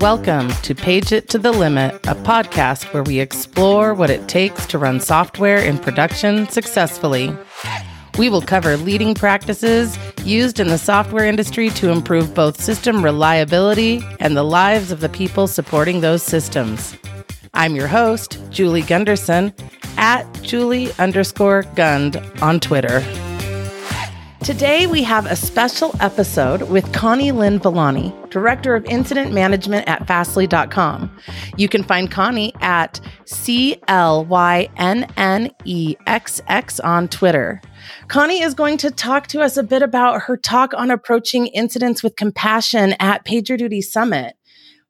Welcome to Page It to the Limit, a podcast where we explore what it takes to run software in production successfully. We will cover leading practices used in the software industry to improve both system reliability and the lives of the people supporting those systems. I'm your host, Julie Gunderson, at Julie underscore Gund on Twitter. Today, we have a special episode with Connie Lynne Villani, Director of Incident Management at Fastly.com. You can find Connie at C L Y N N E X X on Twitter. Connie is going to talk to us a bit about her talk on approaching incidents with compassion at PagerDuty Summit.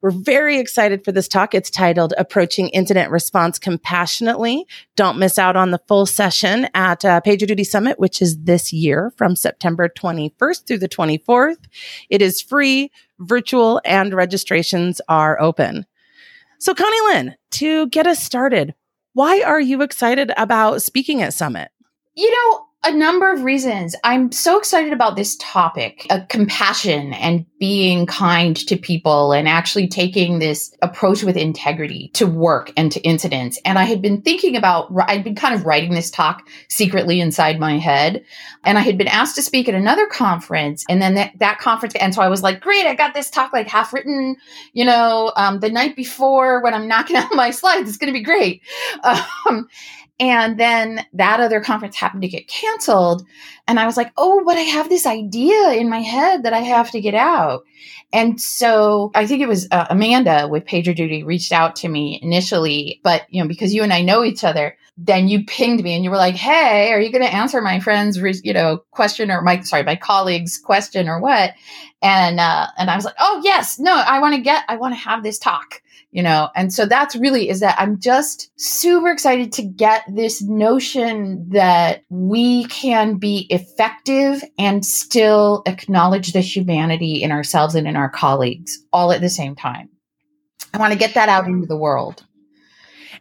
We're very excited for this talk. It's titled Approaching Incident Response Compassionately. Don't miss out on the full session at uh, PagerDuty Summit, which is this year from September 21st through the 24th. It is free, virtual, and registrations are open. So, Connie Lynne, to get us started, why are you excited about speaking at Summit? You know, a number of reasons. I'm so excited about this topic of compassion and being kind to people and actually taking this approach with integrity to work and to incidents. And I had been thinking about, I'd been kind of writing this talk secretly inside my head. And I had been asked to speak at another conference. And then that, that conference, and so I was like, great, I got this talk like half written, you know, um, the night before when I'm knocking out my slides. It's going to be great. Um, and then that other conference happened to get canceled. And I was like, oh, but I have this idea in my head that I have to get out. And so I think it was uh, Amanda with PagerDuty reached out to me initially, but you know, because you and I know each other, then you pinged me and you were like, Hey, are you going to answer my friend's, you know, question or my, sorry, my colleague's question or what? And, uh, and I was like, Oh yes, no, I want to get, I want to have this talk you know? And so that's really is that i'm just super excited to get this notion that we can be effective and still acknowledge the humanity in ourselves and in our colleagues all at the same time. I want to get that out into the world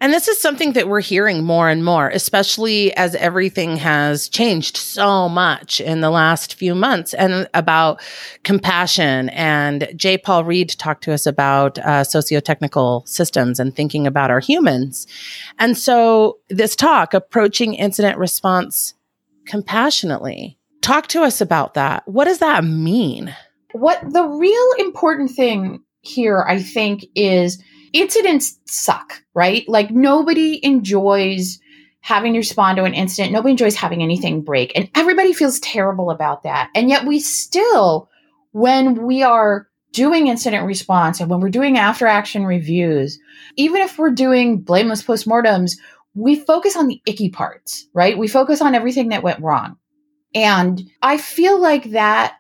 and this is something that we're hearing more and more, especially as everything has changed so much in the last few months and about compassion. And J. Paul Reed talked to us about uh, socio-technical systems and thinking about our humans. And so this talk, approaching incident response compassionately, talk to us about that. What does that mean? What the real important thing here, I think, is incidents suck, right? Like nobody enjoys having to respond to an incident. Nobody enjoys having anything break. And everybody feels terrible about that. And yet we still, when we are doing incident response and when we're doing after action reviews, even if we're doing blameless postmortems, we focus on the icky parts, right? We focus on everything that went wrong. And I feel like that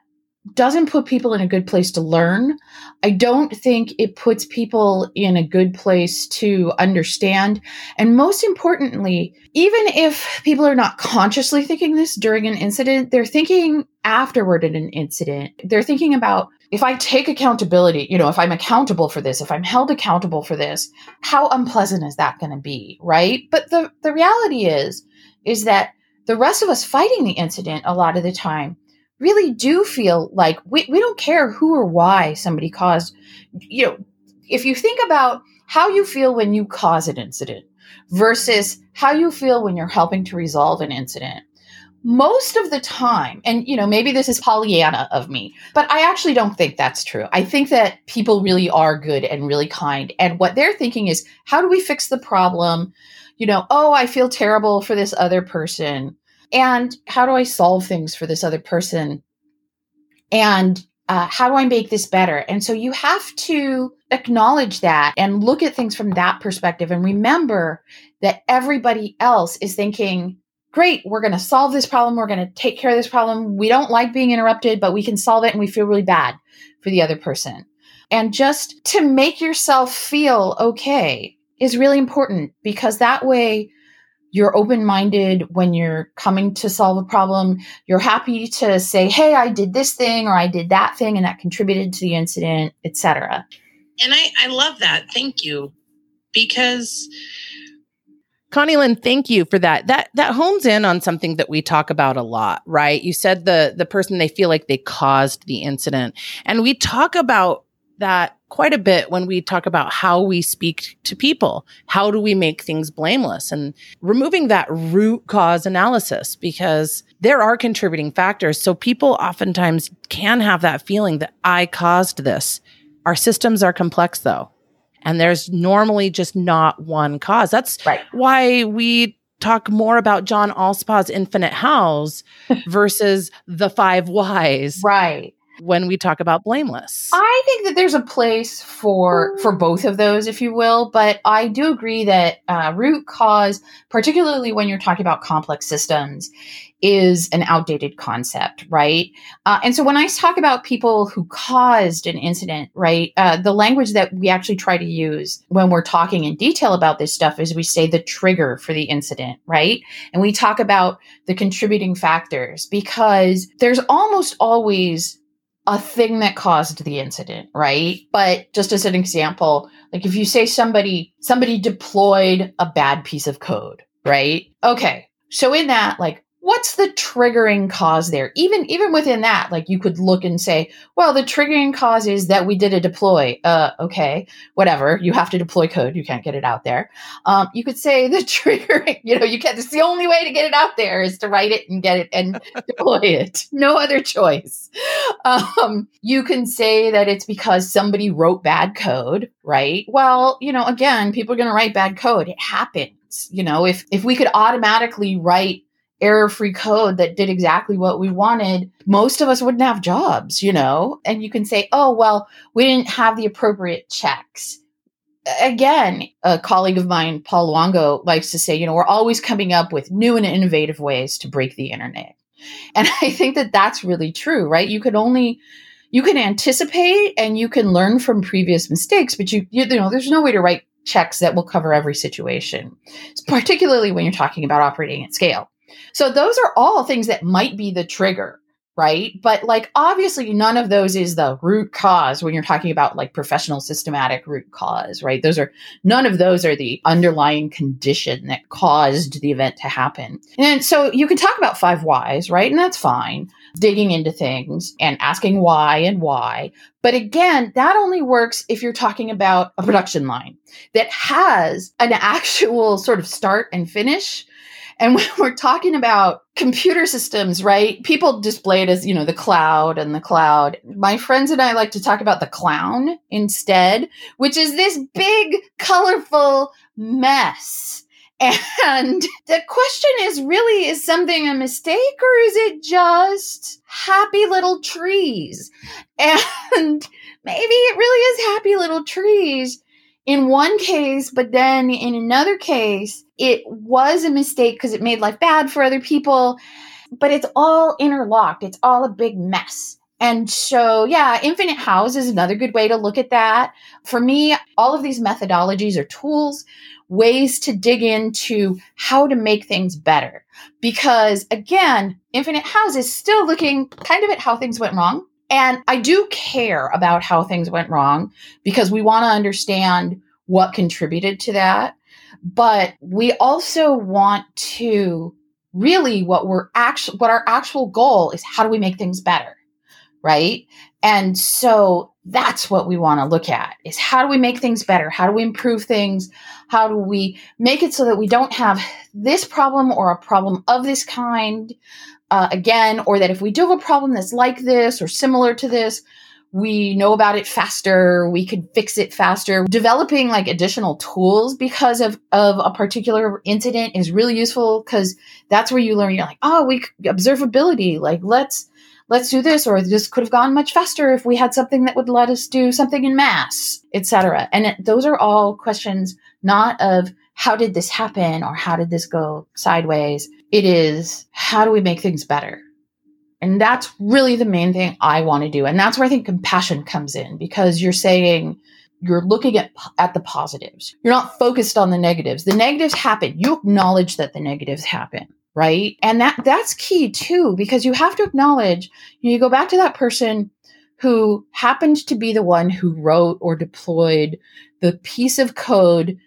doesn't put people in a good place to learn. I don't think it puts people in a good place to understand. And most importantly, even if people are not consciously thinking this during an incident, they're thinking afterward in an incident. They're thinking about if I take accountability, you know, if I'm accountable for this, if I'm held accountable for this, how unpleasant is that going to be? Right. But the, the reality is, is that the rest of us fighting the incident a lot of the time really do feel like we, we don't care who or why somebody caused, you know, if you think about how you feel when you cause an incident versus how you feel when you're helping to resolve an incident, most of the time, and you know, maybe this is Pollyanna of me, but I actually don't think that's true. I think that people really are good and really kind. And what they're thinking is, how do we fix the problem? You know, oh, I feel terrible for this other person and how do I solve things for this other person? And uh, how do I make this better? And so you have to acknowledge that and look at things from that perspective and remember that everybody else is thinking, great, we're going to solve this problem. We're going to take care of this problem. We don't like being interrupted, but we can solve it and we feel really bad for the other person. And just to make yourself feel okay is really important because that way you're open minded when you're coming to solve a problem. You're happy to say, "Hey, I did this thing or I did that thing and that contributed to the incident, etc." And I I love that. Thank you. Because Connie Lynne, thank you for that. That that hones in on something that we talk about a lot, right? You said the the person they feel like they caused the incident. And we talk about that quite a bit when we talk about how we speak to people. How do we make things blameless and removing that root cause analysis because there are contributing factors. So people oftentimes can have that feeling that I caused this. Our systems are complex though. And there's normally just not one cause. That's right. why we talk more about John Allspaw's Infinite Hows versus the five whys. Right when we talk about blameless. I think that there's a place for for both of those, if you will, but I do agree that uh, root cause, particularly when you're talking about complex systems, is an outdated concept, right? Uh, and so when I talk about people who caused an incident, right, uh, the language that we actually try to use when we're talking in detail about this stuff is we say the trigger for the incident, right? And we talk about the contributing factors because there's almost always a thing that caused the incident, right? But just as an example, like if you say somebody somebody deployed a bad piece of code, right? Okay. So in that like what's the triggering cause there? Even even within that like you could look and say well the triggering cause is that we did a deploy uh okay whatever you have to deploy code you can't get it out there. Um, you could say the triggering you know you can't it's the only way to get it out there is to write it and get it and deploy it. No other choice. Um, you can say that it's because somebody wrote bad code right? Well you know again people are going to write bad code. It happens you know if if we could automatically write error free code that did exactly what we wanted, most of us wouldn't have jobs, you know? And you can say, oh, well, we didn't have the appropriate checks. Again, a colleague of mine, Paul Luongo, likes to say, you know, we're always coming up with new and innovative ways to break the internet. And I think that that's really true, right? You can only you can anticipate and you can learn from previous mistakes, but you you, you know, there's no way to write checks that will cover every situation, particularly when you're talking about operating at scale. So those are all things that might be the trigger, right? But like obviously none of those is the root cause when you're talking about like professional systematic root cause, right? Those are none of those are the underlying condition that caused the event to happen. And so you can talk about five whys, right? And that's fine. Digging into things and asking why and why. But again, that only works if you're talking about a production line that has an actual sort of start and finish and when we're talking about computer systems, right? People display it as, you know, the cloud and the cloud. My friends and I like to talk about the clown instead, which is this big, colorful mess. And the question is really, is something a mistake or is it just happy little trees? And maybe it really is happy little trees in one case, but then in another case, it was a mistake because it made life bad for other people, but it's all interlocked. It's all a big mess. And so, yeah, infinite hows is another good way to look at that. For me, all of these methodologies are tools, ways to dig into how to make things better. Because again, infinite hows is still looking kind of at how things went wrong and I do care about how things went wrong because we want to understand what contributed to that. But we also want to really what we're actually, what our actual goal is how do we make things better? Right. And so that's what we want to look at is how do we make things better? How do we improve things? How do we make it so that we don't have this problem or a problem of this kind uh, again, or that if we do have a problem that's like this or similar to this, we know about it faster, we could fix it faster. Developing like additional tools because of, of a particular incident is really useful because that's where you learn, you're like, oh, we observability, like let's let's do this or this could have gone much faster if we had something that would let us do something in mass etc and it, those are all questions not of how did this happen or how did this go sideways it is how do we make things better? And that's really the main thing I want to do. And that's where I think compassion comes in because you're saying, you're looking at at the positives. You're not focused on the negatives. The negatives happen. You acknowledge that the negatives happen, right? And that that's key too because you have to acknowledge. You, you go back to that person who happened to be the one who wrote or deployed the piece of code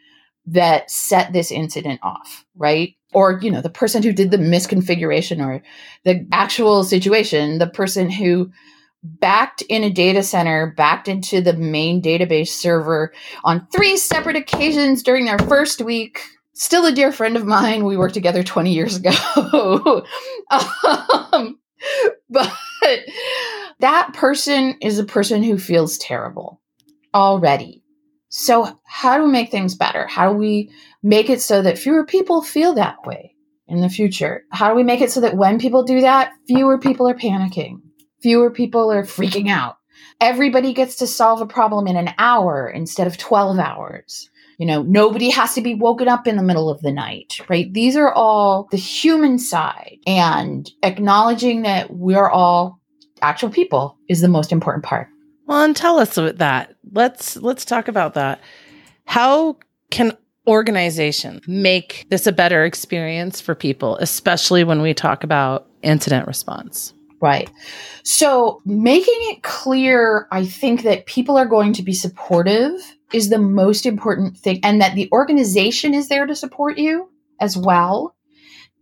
that set this incident off, right? or you know the person who did the misconfiguration or the actual situation the person who backed in a data center, backed into the main database server on three separate occasions during their first week. Still a dear friend of mine. We worked together 20 years ago. um, but that person is a person who feels terrible already. So, how do we make things better? How do we make it so that fewer people feel that way in the future? How do we make it so that when people do that, fewer people are panicking? Fewer people are freaking out. Everybody gets to solve a problem in an hour instead of 12 hours. You know, nobody has to be woken up in the middle of the night, right? These are all the human side and acknowledging that we're all actual people is the most important part. Well, and tell us about that. Let's let's talk about that. How can organization make this a better experience for people, especially when we talk about incident response? Right. So making it clear, I think that people are going to be supportive is the most important thing, and that the organization is there to support you as well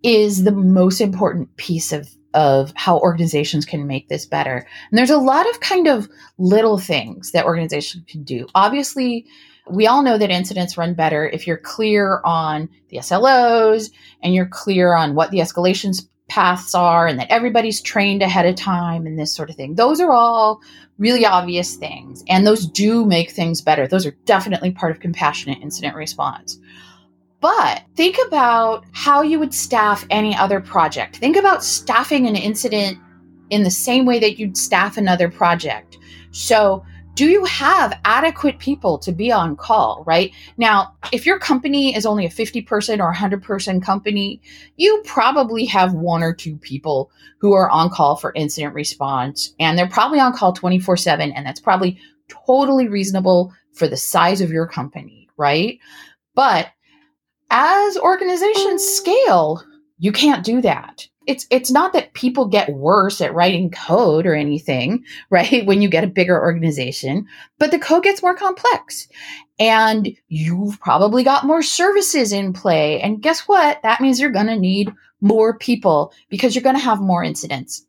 is the most important piece of of how organizations can make this better. And there's a lot of kind of little things that organizations can do. Obviously, we all know that incidents run better if you're clear on the SLOs and you're clear on what the escalations paths are and that everybody's trained ahead of time and this sort of thing. Those are all really obvious things and those do make things better. Those are definitely part of compassionate incident response. But think about how you would staff any other project. Think about staffing an incident in the same way that you'd staff another project. So do you have adequate people to be on call, right? Now, if your company is only a 50 person or 100 person company, you probably have one or two people who are on call for incident response, and they're probably on call 24 7, and that's probably totally reasonable for the size of your company, right? But as organizations scale, you can't do that it's it's not that people get worse at writing code or anything, right? When you get a bigger organization, but the code gets more complex. And you've probably got more services in play. And guess what? That means you're going to need more people because you're going to have more incidents.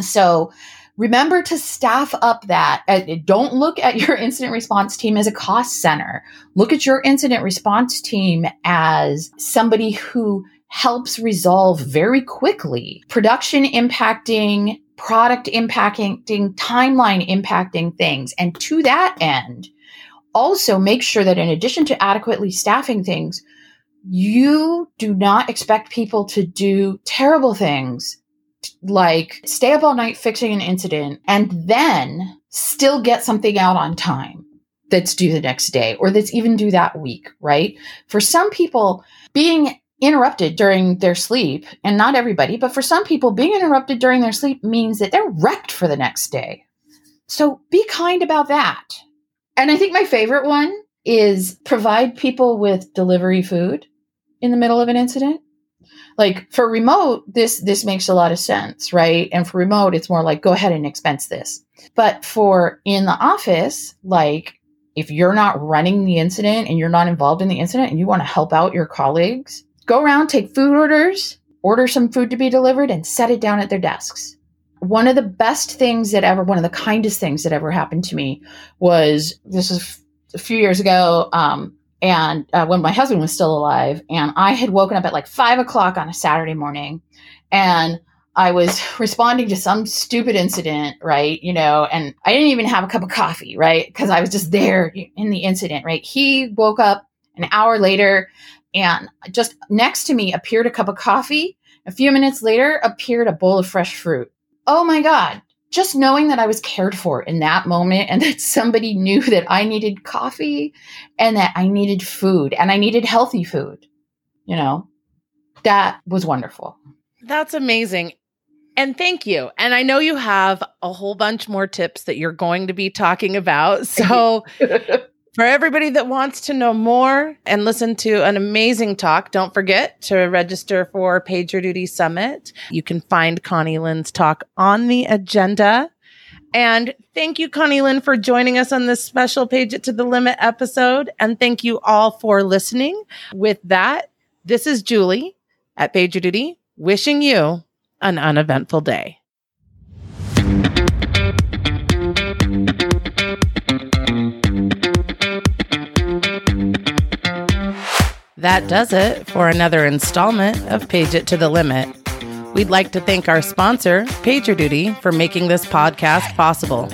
So remember to staff up that. Uh, don't look at your incident response team as a cost center. Look at your incident response team as somebody who helps resolve very quickly production impacting, product impacting, timeline impacting things. And to that end, also make sure that in addition to adequately staffing things, you do not expect people to do terrible things like stay up all night fixing an incident and then still get something out on time that's due the next day or that's even due that week, right? For some people, being interrupted during their sleep, and not everybody, but for some people, being interrupted during their sleep means that they're wrecked for the next day. So be kind about that. And I think my favorite one is provide people with delivery food in the middle of an incident. Like for remote, this this makes a lot of sense, right? And for remote, it's more like go ahead and expense this. But for in the office, like if you're not running the incident and you're not involved in the incident and you want to help out your colleagues, go around, take food orders, order some food to be delivered, and set it down at their desks. One of the best things that ever, one of the kindest things that ever happened to me was this is a few years ago, um, and uh, when my husband was still alive, and I had woken up at like five o'clock on a Saturday morning, and I was responding to some stupid incident, right? You know, and I didn't even have a cup of coffee, right? Because I was just there in the incident, right? He woke up an hour later and just next to me appeared a cup of coffee. A few minutes later appeared a bowl of fresh fruit. Oh my God. Just knowing that I was cared for in that moment and that somebody knew that I needed coffee and that I needed food and I needed healthy food, you know, that was wonderful. That's amazing. And thank you. And I know you have a whole bunch more tips that you're going to be talking about. So For everybody that wants to know more and listen to an amazing talk, don't forget to register for PagerDuty Summit. You can find Connie Lynne's talk on the agenda. And thank you, Connie Lynn, for joining us on this special Page It to the Limit episode. And thank you all for listening. With that, this is Julie at PagerDuty wishing you an uneventful day. That does it for another installment of Page It to the Limit. We'd like to thank our sponsor, PagerDuty, for making this podcast possible.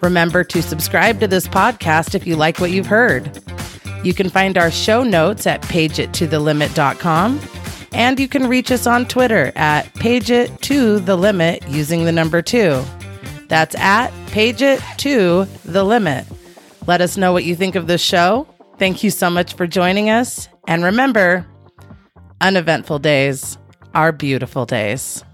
Remember to subscribe to this podcast if you like what you've heard. You can find our show notes at pageittothelimit.com and you can reach us on Twitter at pageittothelimit using the number 2. That's at pageittothelimit. Let us know what you think of the show. Thank you so much for joining us and remember, uneventful days are beautiful days.